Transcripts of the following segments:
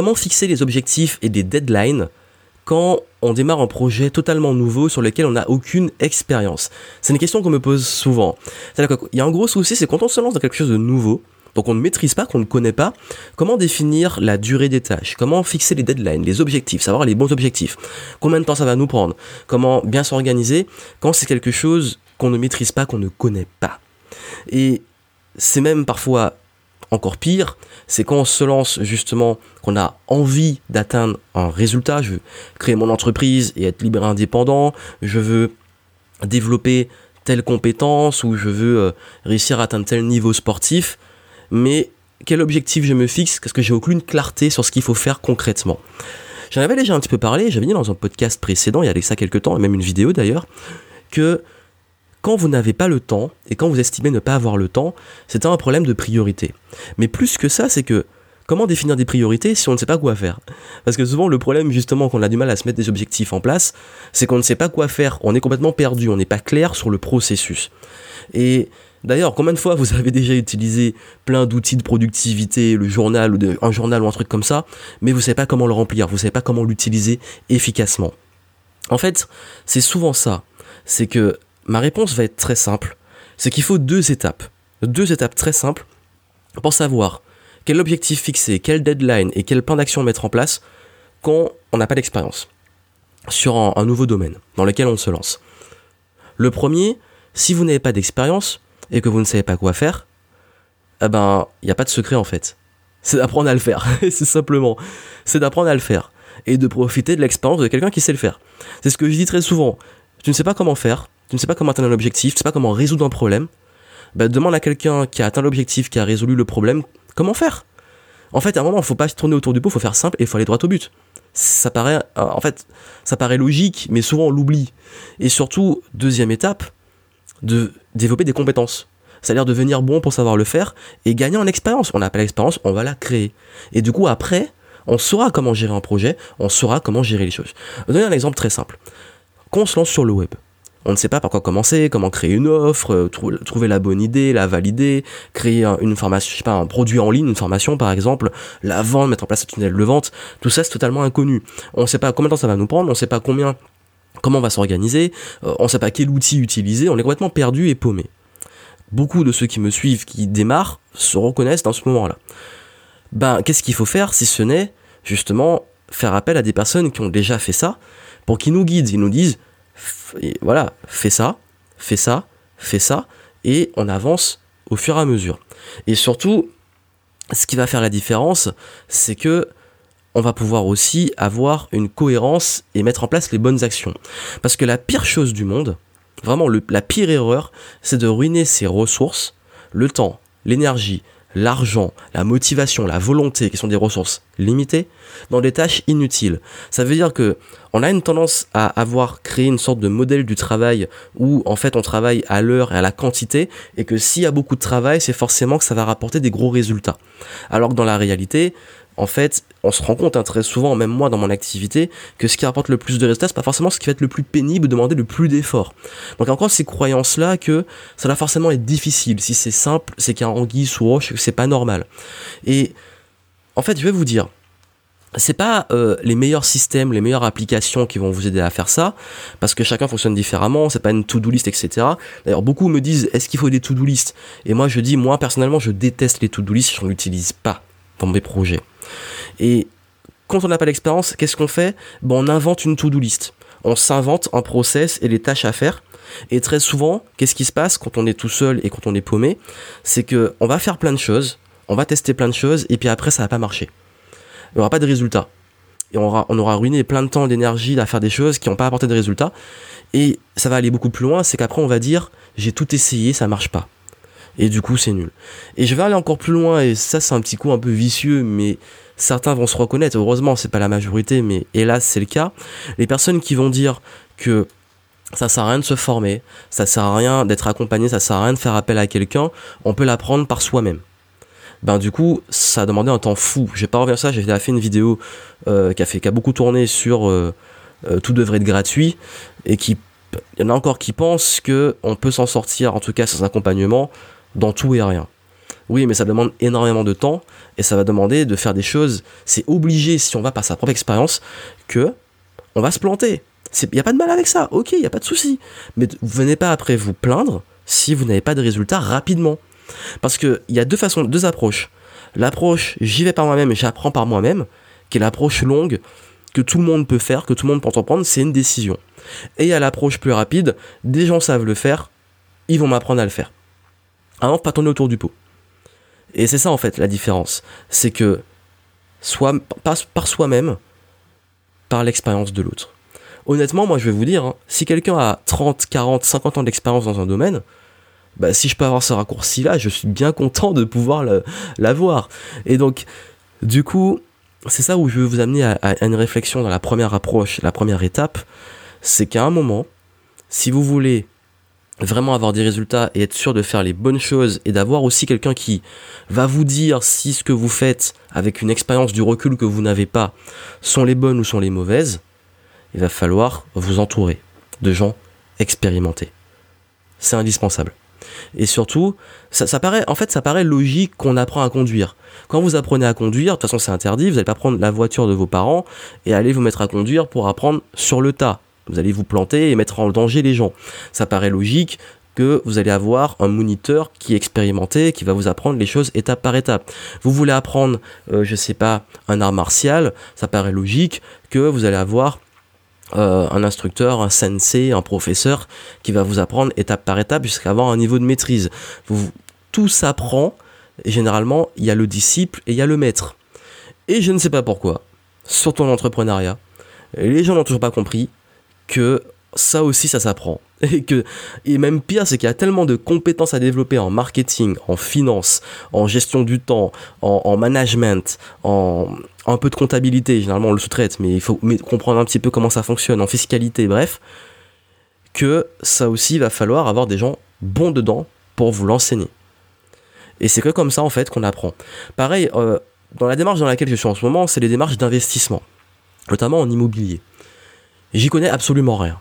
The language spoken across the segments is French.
comment fixer les objectifs et des deadlines quand on démarre un projet totalement nouveau sur lequel on n'a aucune expérience? C'est une question qu'on me pose souvent. Il y a un gros souci, c'est quand on se lance dans quelque chose de nouveau, donc on ne maîtrise pas, qu'on ne connaît pas, comment définir la durée des tâches, comment fixer les deadlines, les objectifs, savoir les bons objectifs, combien de temps ça va nous prendre, comment bien s'organiser quand c'est quelque chose qu'on ne maîtrise pas, qu'on ne connaît pas? Et c'est même parfois encore pire, c'est quand on se lance justement, qu'on a envie d'atteindre un résultat, je veux créer mon entreprise et être libre et indépendant, je veux développer telle compétence ou je veux euh, réussir à atteindre tel niveau sportif, mais quel objectif je me fixe? Parce que j'ai aucune clarté sur ce qu'il faut faire concrètement. J'en avais déjà un petit peu parlé, j'avais dit dans un podcast précédent, il y a ça quelques temps, et même une vidéo d'ailleurs, que quand vous n'avez pas le temps, et quand vous estimez ne pas avoir le temps, c'est un problème de priorité. Mais plus que ça, c'est que comment définir des priorités si on ne sait pas quoi faire? Parce que souvent le problème justement qu'on a du mal à se mettre des objectifs en place, c'est qu'on ne sait pas quoi faire, on est complètement perdu, on n'est pas clair sur le processus. Et D'ailleurs, combien de fois vous avez déjà utilisé plein d'outils de productivité, le journal ou un journal ou un truc comme ça, mais vous savez pas comment le remplir, vous savez pas comment l'utiliser efficacement? En fait, c'est souvent ça. C'est que ma réponse va être très simple. C'est qu'il faut deux étapes. Deux étapes très simples pour savoir quel objectif fixer, quel deadline et quel plan d'action mettre en place quand on n'a pas d'expérience sur un nouveau domaine dans lequel on se lance. Le premier, si vous n'avez pas d'expérience, et que vous ne savez pas quoi faire, eh ben, il n'y a pas de secret en fait. C'est d'apprendre à le faire, c'est simplement. C'est d'apprendre à le faire et de profiter de l'expérience de quelqu'un qui sait le faire. C'est ce que je dis très souvent. Tu ne sais pas comment faire, tu ne sais pas comment atteindre un objectif, tu ne sais pas comment résoudre un problème. Ben, demande à quelqu'un qui a atteint l'objectif, qui a résolu le problème, comment faire. En fait, à un moment, il ne faut pas se tourner autour du pot, il faut faire simple et il faut aller droit au but. Ça paraît, en fait, ça paraît logique, mais souvent on l'oublie. Et surtout, deuxième étape, de développer des compétences. C'est-à-dire devenir bon pour savoir le faire et gagner en expérience. On n'a pas l'expérience, on va la créer. Et du coup, après, on saura comment gérer un projet, on saura comment gérer les choses. Je vais donner un exemple très simple. Quand on se lance sur le web, on ne sait pas par quoi commencer, comment créer une offre, euh, trouver la bonne idée, la valider, créer une formation, je sais pas, un produit en ligne, une formation par exemple, la vendre, mettre en place un tunnel de vente, tout ça c'est totalement inconnu. On ne sait pas combien de temps ça va nous prendre, on ne sait pas combien comment on va s'organiser, euh, on ne sait pas quel outil utiliser, on est complètement perdu et paumé. Beaucoup de ceux qui me suivent, qui démarrent, se reconnaissent dans ce moment-là. Ben, qu'est-ce qu'il faut faire si ce n'est justement faire appel à des personnes qui ont déjà fait ça pour qu'ils nous guident, ils nous disent voilà, fais ça, fais ça, fais ça, et on avance au fur et à mesure. Et surtout, ce qui va faire la différence, c'est que on va pouvoir aussi avoir une cohérence et mettre en place les bonnes actions. Parce que la pire chose du monde, vraiment la pire erreur, c'est de ruiner ses ressources, le temps, l'énergie, l'argent, la motivation, la volonté, qui sont des ressources limitées, dans des tâches inutiles. Ça veut dire que on a une tendance à avoir créé une sorte de modèle du travail où en fait on travaille à l'heure et à la quantité et que s'il y a beaucoup de travail, c'est forcément que ça va rapporter des gros résultats. Alors que dans la réalité, en fait, on se rend compte hein, très souvent, même moi dans mon activité, que ce qui rapporte le plus de résultats, c'est pas forcément ce qui va être le plus pénible, demander le plus d'efforts. Donc encore ces croyances-là que ça va forcément être difficile. Si c'est simple, c'est a anguille sous roche, c'est pas normal. Et en fait, je vais vous dire, c'est pas euh, les meilleurs systèmes, les meilleures applications qui vont vous aider à faire ça, parce que chacun fonctionne différemment, c'est pas une to-do list, etc. D'ailleurs, beaucoup me disent, est-ce qu'il faut des to-do list? Et moi, je dis, moi, personnellement, je déteste les to-do list, je n'utilise pas dans mes projets. Et quand on n'a pas l'expérience, qu'est-ce qu'on fait? Bon, On invente une to-do list. On s'invente un process et les tâches à faire. Et très souvent, qu'est-ce qui se passe quand on est tout seul et quand on est paumé? C'est que on va faire plein de choses, on va tester plein de choses, et puis après, ça va pas marcher. Il n'y aura pas de résultat. Et on aura, ruiné plein de temps, d'énergie à faire des choses qui n'ont pas apporté de résultats. Et ça va aller beaucoup plus loin, c'est qu'après, on va dire j'ai tout essayé, ça marche pas. Et du coup, c'est nul. Et je vais aller encore plus loin, et ça, c'est un petit coup un peu vicieux, mais certains vont se reconnaître. Heureusement, c'est pas la majorité, mais hélas, c'est le cas. Les personnes qui vont dire que ça sert à rien de se former, ça sert à rien d'être accompagné, ça sert à rien de faire appel à quelqu'un, on peut l'apprendre par soi-même. Ben du coup, ça a demandé un temps fou. J'ai pas revenir ça, j'ai fait une vidéo euh, qui a fait qui a beaucoup tourné sur euh, euh, tout devrait être gratuit et qui il y en a encore qui pensent que on peut s'en sortir en tout cas sans accompagnement dans tout et rien. Oui, mais ça demande énormément de temps et ça va demander de faire des choses. C'est obligé, si on va par sa propre expérience, que on va se planter. Il n'y a pas de mal avec ça, ok, il n'y a pas de souci. Mais vous venez pas après vous plaindre si vous n'avez pas de résultats rapidement. Parce qu'il y a deux façons, deux approches. L'approche j'y vais par moi-même et j'apprends par moi-même, qui est l'approche longue que tout le monde peut faire, que tout le monde peut entreprendre, c'est une décision. Et a l'approche plus rapide, des gens savent le faire, ils vont m'apprendre à le faire. Avant, pas tourner autour du pot. Et c'est ça en fait la différence. C'est que soit par, soi-même, par l'expérience de l'autre. Honnêtement, moi je vais vous dire, hein, si quelqu'un a 30, 40, 50 ans d'expérience dans un domaine, bah, si je peux avoir ce raccourci-là, je suis bien content de pouvoir l'avoir. Et donc, du coup, c'est ça où je veux vous amener à, à, une réflexion dans la première approche, la première étape, c'est qu'à un moment, si vous voulez vraiment avoir des résultats et être sûr de faire les bonnes choses et d'avoir aussi quelqu'un qui va vous dire si ce que vous faites avec une expérience du recul que vous n'avez pas sont les bonnes ou sont les mauvaises, il va falloir vous entourer de gens expérimentés. C'est indispensable. Et surtout, ça, paraît, en fait, ça paraît logique qu'on apprend à conduire. Quand vous apprenez à conduire, de toute façon c'est interdit, vous n'allez pas prendre la voiture de vos parents et aller vous mettre à conduire pour apprendre sur le tas. Vous allez vous planter et mettre en danger les gens. Ça paraît logique que vous allez avoir un moniteur qui est expérimenté, qui va vous apprendre les choses étape par étape. Vous voulez apprendre, euh, je sais pas, un art martial, ça paraît logique que vous allez avoir euh, un instructeur, un sensei, un professeur qui va vous apprendre étape par étape jusqu'à avoir un niveau de maîtrise. Tout s'apprend et généralement il y a le disciple et il y a le maître. Et je ne sais pas pourquoi, surtout en entrepreneuriat, les gens n'ont toujours pas compris que ça aussi ça s'apprend. Et que et même pire c'est qu'il y a tellement de compétences à développer en marketing en finance en gestion du temps en, management en, un peu de comptabilité généralement on le sous-traite mais il faut comprendre un petit peu comment ça fonctionne en fiscalité bref que ça aussi va falloir avoir des gens bons dedans pour vous l'enseigner. Et c'est que comme ça en fait qu'on apprend. Pareil euh, dans la démarche dans laquelle je suis en ce moment c'est les démarches d'investissement notamment en immobilier j'y connais absolument rien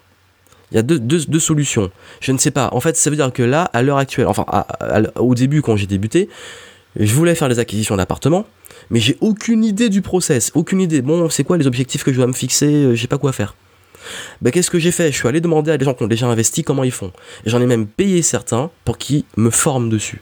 il y a deux, solutions. Je ne sais pas. En fait, ça veut dire que là, à l'heure actuelle, enfin, au début, quand j'ai débuté, je voulais faire des acquisitions d'appartements, mais j'ai aucune idée du process, aucune idée. Bon, c'est quoi les objectifs que je dois me fixer euh, Je sais pas quoi faire. Ben, qu'est-ce que j'ai fait? Je suis allé demander à des gens qui ont déjà investi comment ils font? J'en ai même payé certains pour qu'ils me forment dessus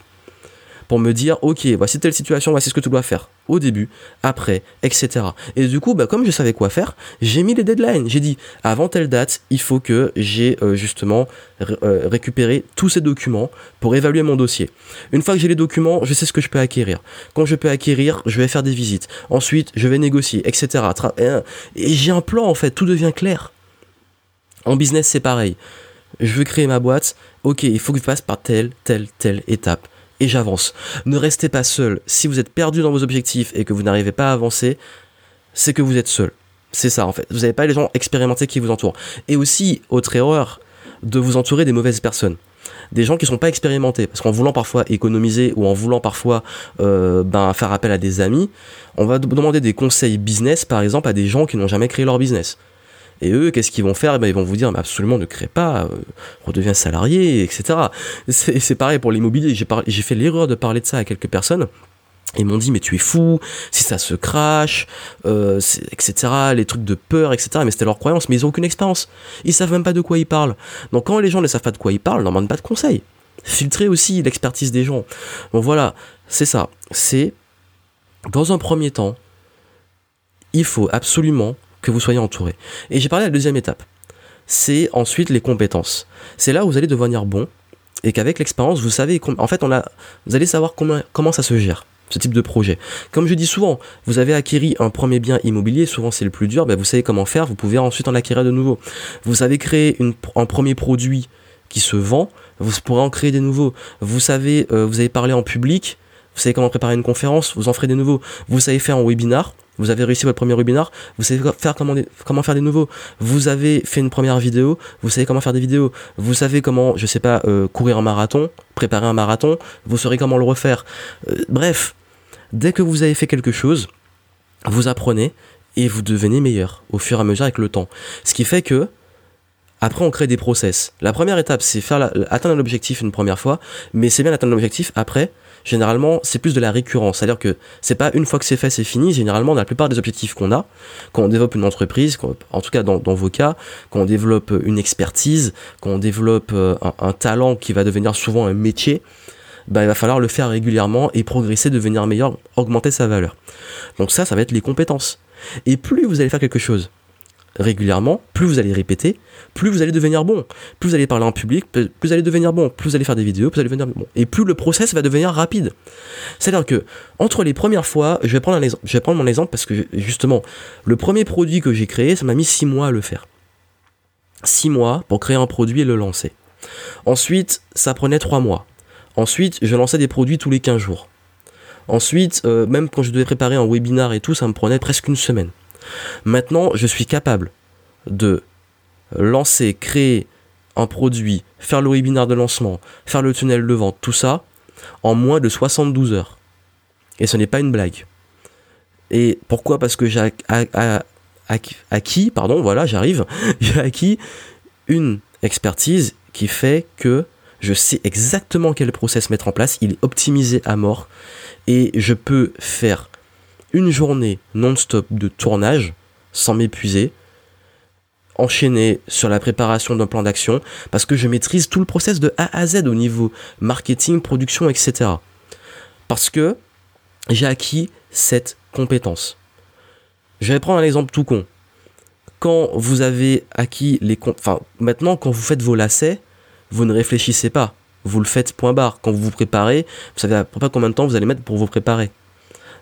pour me dire, ok, voici telle situation, voici ce que tu dois faire au début, après, etc. Et du coup, bah, comme je savais quoi faire, j'ai mis les deadlines. J'ai dit, avant telle date, il faut que j'ai euh, justement euh, récupéré tous ces documents pour évaluer mon dossier. Une fois que j'ai les documents, je sais ce que je peux acquérir. Quand je peux acquérir, je vais faire des visites. Ensuite, je vais négocier, etc. Et j'ai un plan, en fait, tout devient clair. En business, c'est pareil. Je veux créer ma boîte. Ok, il faut que je passe par telle, telle, telle étape et j'avance. Ne restez pas seul. Si vous êtes perdu dans vos objectifs et que vous n'arrivez pas à avancer, c'est que vous êtes seul. C'est ça en fait. Vous n'avez pas les gens expérimentés qui vous entourent. Et aussi, autre erreur, de vous entourer des mauvaises personnes. Des gens qui ne sont pas expérimentés. Parce qu'en voulant parfois économiser ou en voulant parfois euh, ben, faire appel à des amis, on va demander des conseils business par exemple à des gens qui n'ont jamais créé leur business. Et eux, qu'est-ce qu'ils vont faire? Eh ben, Ils vont vous dire, mais absolument, ne crée pas, euh, redeviens salarié, etc. C'est pareil pour l'immobilier. J'ai fait l'erreur de parler de ça à quelques personnes. Ils m'ont dit, mais tu es fou, si ça se crache, euh, etc., les trucs de peur, etc. Mais c'était leur croyance, mais ils n'ont aucune expérience. Ils savent même pas de quoi ils parlent. Donc quand les gens ne savent pas de quoi ils parlent, n'en demandent pas de conseils. Filtrer aussi l'expertise des gens. Donc voilà, c'est ça. C'est, dans un premier temps, il faut absolument que vous soyez entouré. Et j'ai parlé de la deuxième étape. C'est ensuite les compétences. C'est là où vous allez devenir bon et qu'avec l'expérience, vous savez, en fait, vous allez savoir comment, ça se gère ce type de projet. Comme je dis souvent, vous avez acquéri un premier bien immobilier, souvent c'est le plus dur, ben vous savez comment faire, vous pouvez ensuite en acquérir de nouveau. Vous avez créé un premier produit qui se vend, vous pourrez en créer des nouveaux. Vous savez, euh, vous avez parlé en public, vous savez comment préparer une conférence, vous en ferez des nouveaux. Vous savez faire un webinar, vous avez réussi votre premier webinar, vous savez faire comment, comment faire des nouveaux. Vous avez fait une première vidéo, vous savez comment faire des vidéos. Vous savez comment, je sais pas, euh, courir un marathon, préparer un marathon, vous saurez comment le refaire. Euh, bref, dès que vous avez fait quelque chose, vous apprenez et vous devenez meilleur au fur et à mesure avec le temps. Ce qui fait que Après, on crée des process. La première étape, c'est faire la- atteindre l'objectif une première fois, mais c'est bien d'atteindre l'objectif. Après, généralement, c'est plus de la récurrence. C'est-à-dire que c'est pas une fois que c'est fait, c'est fini. Généralement, dans la plupart des objectifs qu'on a, quand on développe une entreprise, en tout cas dans, dans vos cas, quand on développe une expertise, quand on développe euh, un, un talent qui va devenir souvent un métier, bah, il va falloir le faire régulièrement et progresser, devenir meilleur, augmenter sa valeur. Donc ça, ça va être les compétences. Et plus vous allez faire quelque chose régulièrement, plus vous allez répéter, plus vous allez devenir bon. Plus vous allez parler en public, plus vous allez devenir bon. Plus vous allez faire des vidéos, plus vous allez devenir bon. Et plus le process va devenir rapide. C'est-à-dire que entre les premières fois, je vais prendre un exemple. Je vais prendre mon exemple parce que justement, le premier produit que j'ai créé, ça m'a mis 6 mois à le faire. 6 mois pour créer un produit et le lancer. Ensuite, ça prenait 3 mois. Ensuite, je lançais des produits tous les 15 jours. Ensuite, euh, même quand je devais préparer un webinar et tout, ça me prenait presque une semaine. Maintenant, je suis capable de lancer, créer un produit, faire le webinar de lancement, faire le tunnel de vente, tout ça, en moins de 72 heures. Et ce n'est pas une blague. Et pourquoi? Parce que j'ai ac- ac- ac- ac- acquis, pardon, voilà, j'arrive, j'ai acquis une expertise qui fait que je sais exactement quel process mettre en place, il est optimisé à mort, et je peux faire une journée non-stop de tournage sans m'épuiser, enchaîner sur la préparation d'un plan d'action, parce que je maîtrise tout le process de A à Z au niveau marketing, production, etc. Parce que j'ai acquis cette compétence. Je vais prendre un exemple tout con. Quand vous avez acquis les... com- Enfin, maintenant, quand vous faites vos lacets, vous ne réfléchissez pas. Vous le faites point barre. Quand vous vous préparez, vous savez à peu près combien de temps vous allez mettre pour vous préparer.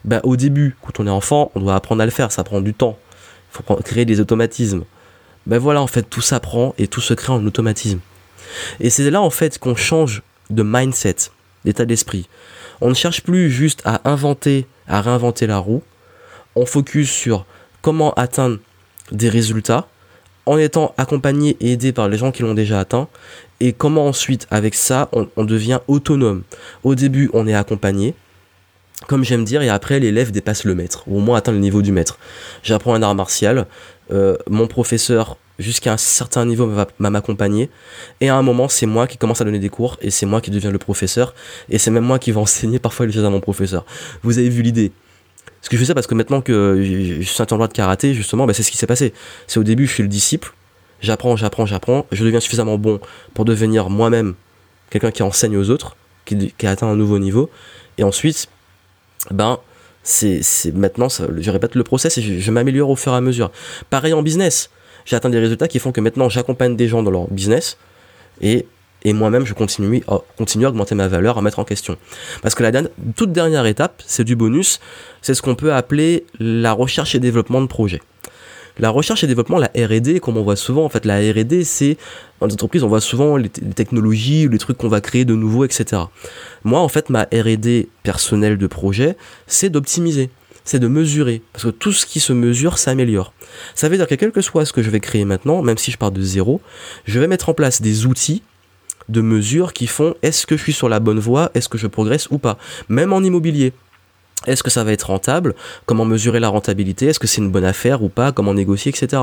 Ben, au début, quand on est enfant, on doit apprendre à le faire, ça prend du temps. Il faut créer des automatismes. Ben voilà, en fait, tout s'apprend et tout se crée en automatisme. Et c'est là, en fait, qu'on change de mindset, d'état d'esprit. On ne cherche plus juste à inventer, à réinventer la roue. On focus sur comment atteindre des résultats en étant accompagné et aidé par les gens qui l'ont déjà atteint. Et comment ensuite, avec ça, on devient autonome. Au début, on est accompagné, comme j'aime dire, et après l'élève dépasse le maître, ou au moins atteint le niveau du maître. J'apprends un art martial, euh, mon professeur jusqu'à un certain niveau va m'accompagner, et à un moment c'est moi qui commence à donner des cours, et c'est moi qui deviens le professeur, et c'est même moi qui vais enseigner parfois les choses à mon professeur. Vous avez vu l'idée? Parce que je fais ça parce que maintenant que je suis un tournoi de karaté, justement, bah, c'est ce qui s'est passé. C'est au début, je suis le disciple, j'apprends, j'apprends, j'apprends, je deviens suffisamment bon pour devenir moi-même quelqu'un qui enseigne aux autres, qui, qui a atteint un nouveau niveau, et ensuite, ben, c'est maintenant, je répète le process et je, m'améliore au fur et à mesure. Pareil en business, j'ai atteint des résultats qui font que maintenant j'accompagne des gens dans leur business et, moi-même je continue, à- augmenter ma valeur, à mettre en question. Parce que la toute dernière étape, c'est du bonus, c'est ce qu'on peut appeler la recherche et développement de projet. La recherche et développement, la R&D, comme on voit souvent, en fait, la R&D, c'est dans les entreprises, on voit souvent les, les technologies, les trucs qu'on va créer de nouveau, etc. Moi, en fait, ma R&D personnelle de projet, c'est d'optimiser, c'est de mesurer, parce que tout ce qui se mesure s'améliore. Ça veut dire que quel que soit ce que je vais créer maintenant, même si je pars de zéro, je vais mettre en place des outils de mesure qui font est-ce que je suis sur la bonne voie, est-ce que je progresse ou pas. Même en immobilier. Est-ce que ça va être rentable? Comment mesurer la rentabilité? Est-ce que c'est une bonne affaire ou pas? Comment négocier, etc.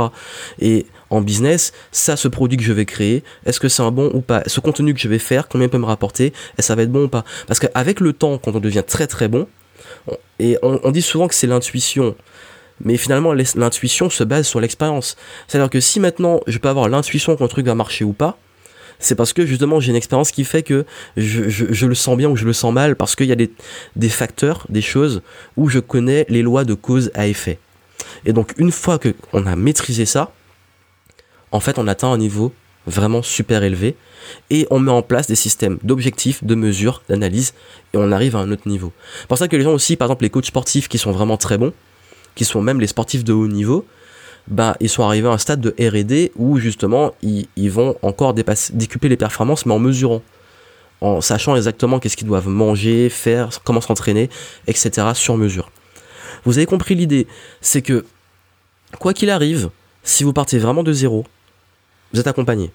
Et en business, ça, ce produit que je vais créer, est-ce que c'est un bon ou pas? Ce contenu que je vais faire, combien il peut me rapporter Est-ce ça va être bon ou pas? Parce qu'avec le temps, quand on devient très très bon, on- et on, on dit souvent que c'est l'intuition, mais finalement l'intuition se base sur l'expérience. C'est-à-dire que si maintenant je peux avoir l'intuition qu'un truc va marcher ou pas, c'est parce que justement j'ai une expérience qui fait que je, le sens bien ou je le sens mal, parce qu'il y a des, des facteurs, des choses où je connais les lois de cause à effet. Et donc une fois que on a maîtrisé ça, en fait on atteint un niveau vraiment super élevé et on met en place des systèmes d'objectifs, de mesures, d'analyse et on arrive à un autre niveau. C'est pour ça que les gens aussi, par exemple les coachs sportifs qui sont vraiment très bons, qui sont même les sportifs de haut niveau, bah, ils sont arrivés à un stade de R&D où justement ils, vont encore dépasser, décupler les performances mais en mesurant, en sachant exactement qu'est-ce qu'ils doivent manger, faire, comment s'entraîner, etc. sur mesure. Vous avez compris l'idée, c'est que quoi qu'il arrive, si vous partez vraiment de zéro, vous êtes accompagné.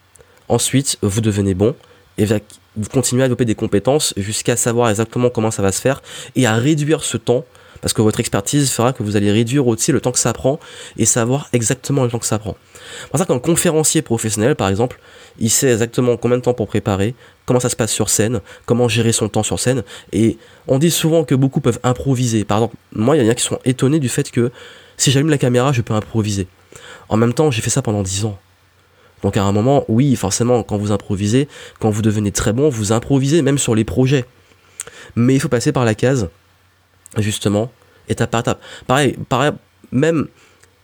Ensuite, vous devenez bon et vous continuez à développer des compétences jusqu'à savoir exactement comment ça va se faire et à réduire ce temps Parce que votre expertise fera que vous allez réduire aussi le temps que ça prend et savoir exactement le temps que ça prend. Pour ça qu'un conférencier professionnel, par exemple, il sait exactement combien de temps pour préparer, comment ça se passe sur scène, comment gérer son temps sur scène. Et on dit souvent que beaucoup peuvent improviser. Par exemple, moi, il y en a qui sont étonnés du fait que si j'allume la caméra, je peux improviser. En même temps, j'ai fait ça pendant 10 ans. Donc à un moment, oui, forcément, quand vous improvisez, quand vous devenez très bon, vous improvisez même sur les projets. Mais il faut passer par la case, justement, étape par étape. Pareil, pareil même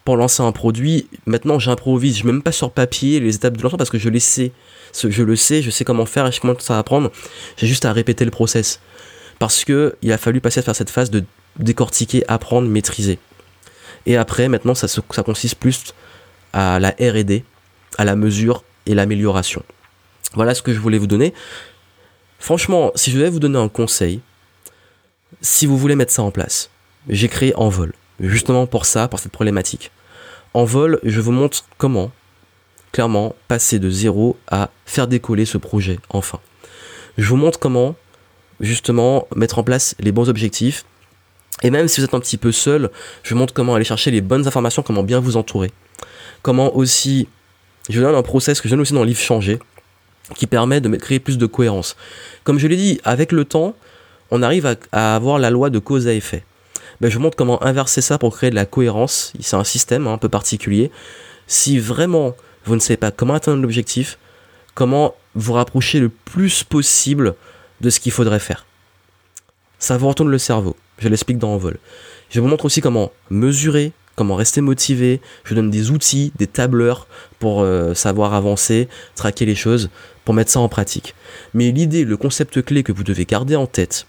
pour lancer un produit, maintenant j'improvise, je mets même pas sur papier les étapes de lancement parce que je sais. Je le sais, je sais comment faire et je sais comment ça va prendre. J'ai juste à répéter le process. Parce que il a fallu passer à faire cette phase de décortiquer, apprendre, maîtriser. Et après, maintenant, ça, ça consiste plus à la RD, à la mesure et l'amélioration. Voilà ce que je voulais vous donner. Franchement, si je devais vous donner un conseil, si vous voulez mettre ça en place, j'ai créé Envol, justement pour ça, pour cette problématique. Envol, je vous montre comment, clairement, passer de zéro à faire décoller ce projet, enfin. Je vous montre comment, justement, mettre en place les bons objectifs. Et même si vous êtes un petit peu seul, je vous montre comment aller chercher les bonnes informations, comment bien vous entourer. Comment aussi je donne un process que je donne aussi dans le livre Changer, qui permet de créer plus de cohérence. Comme je l'ai dit, avec le temps, on arrive à, avoir la loi de cause à effet. Ben, je vous montre comment inverser ça pour créer de la cohérence. C'est un système hein, un peu particulier. Si vraiment vous ne savez pas comment atteindre l'objectif, comment vous rapprocher le plus possible de ce qu'il faudrait faire. Ça vous retourne le cerveau. Je l'explique dans Envol. Je vous montre aussi comment mesurer, comment rester motivé. Je donne des outils, des tableurs pour euh, savoir avancer, traquer les choses, pour mettre ça en pratique. Mais l'idée, le concept clé que vous devez garder en tête,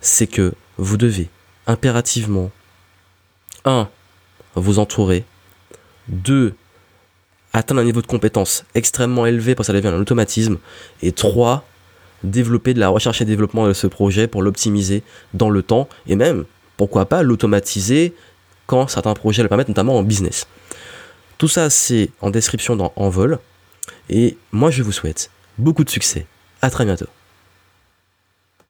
c'est que vous devez impérativement 1. vous entourer, 2. atteindre un niveau de compétence extrêmement élevé pour que ça devienne un automatisme, et 3. développer de la recherche et développement de ce projet pour l'optimiser dans le temps, et même, pourquoi pas, l'automatiser quand certains projets le permettent, notamment en business. Tout ça, c'est en description dans Envol. Et moi, je vous souhaite beaucoup de succès. À très bientôt.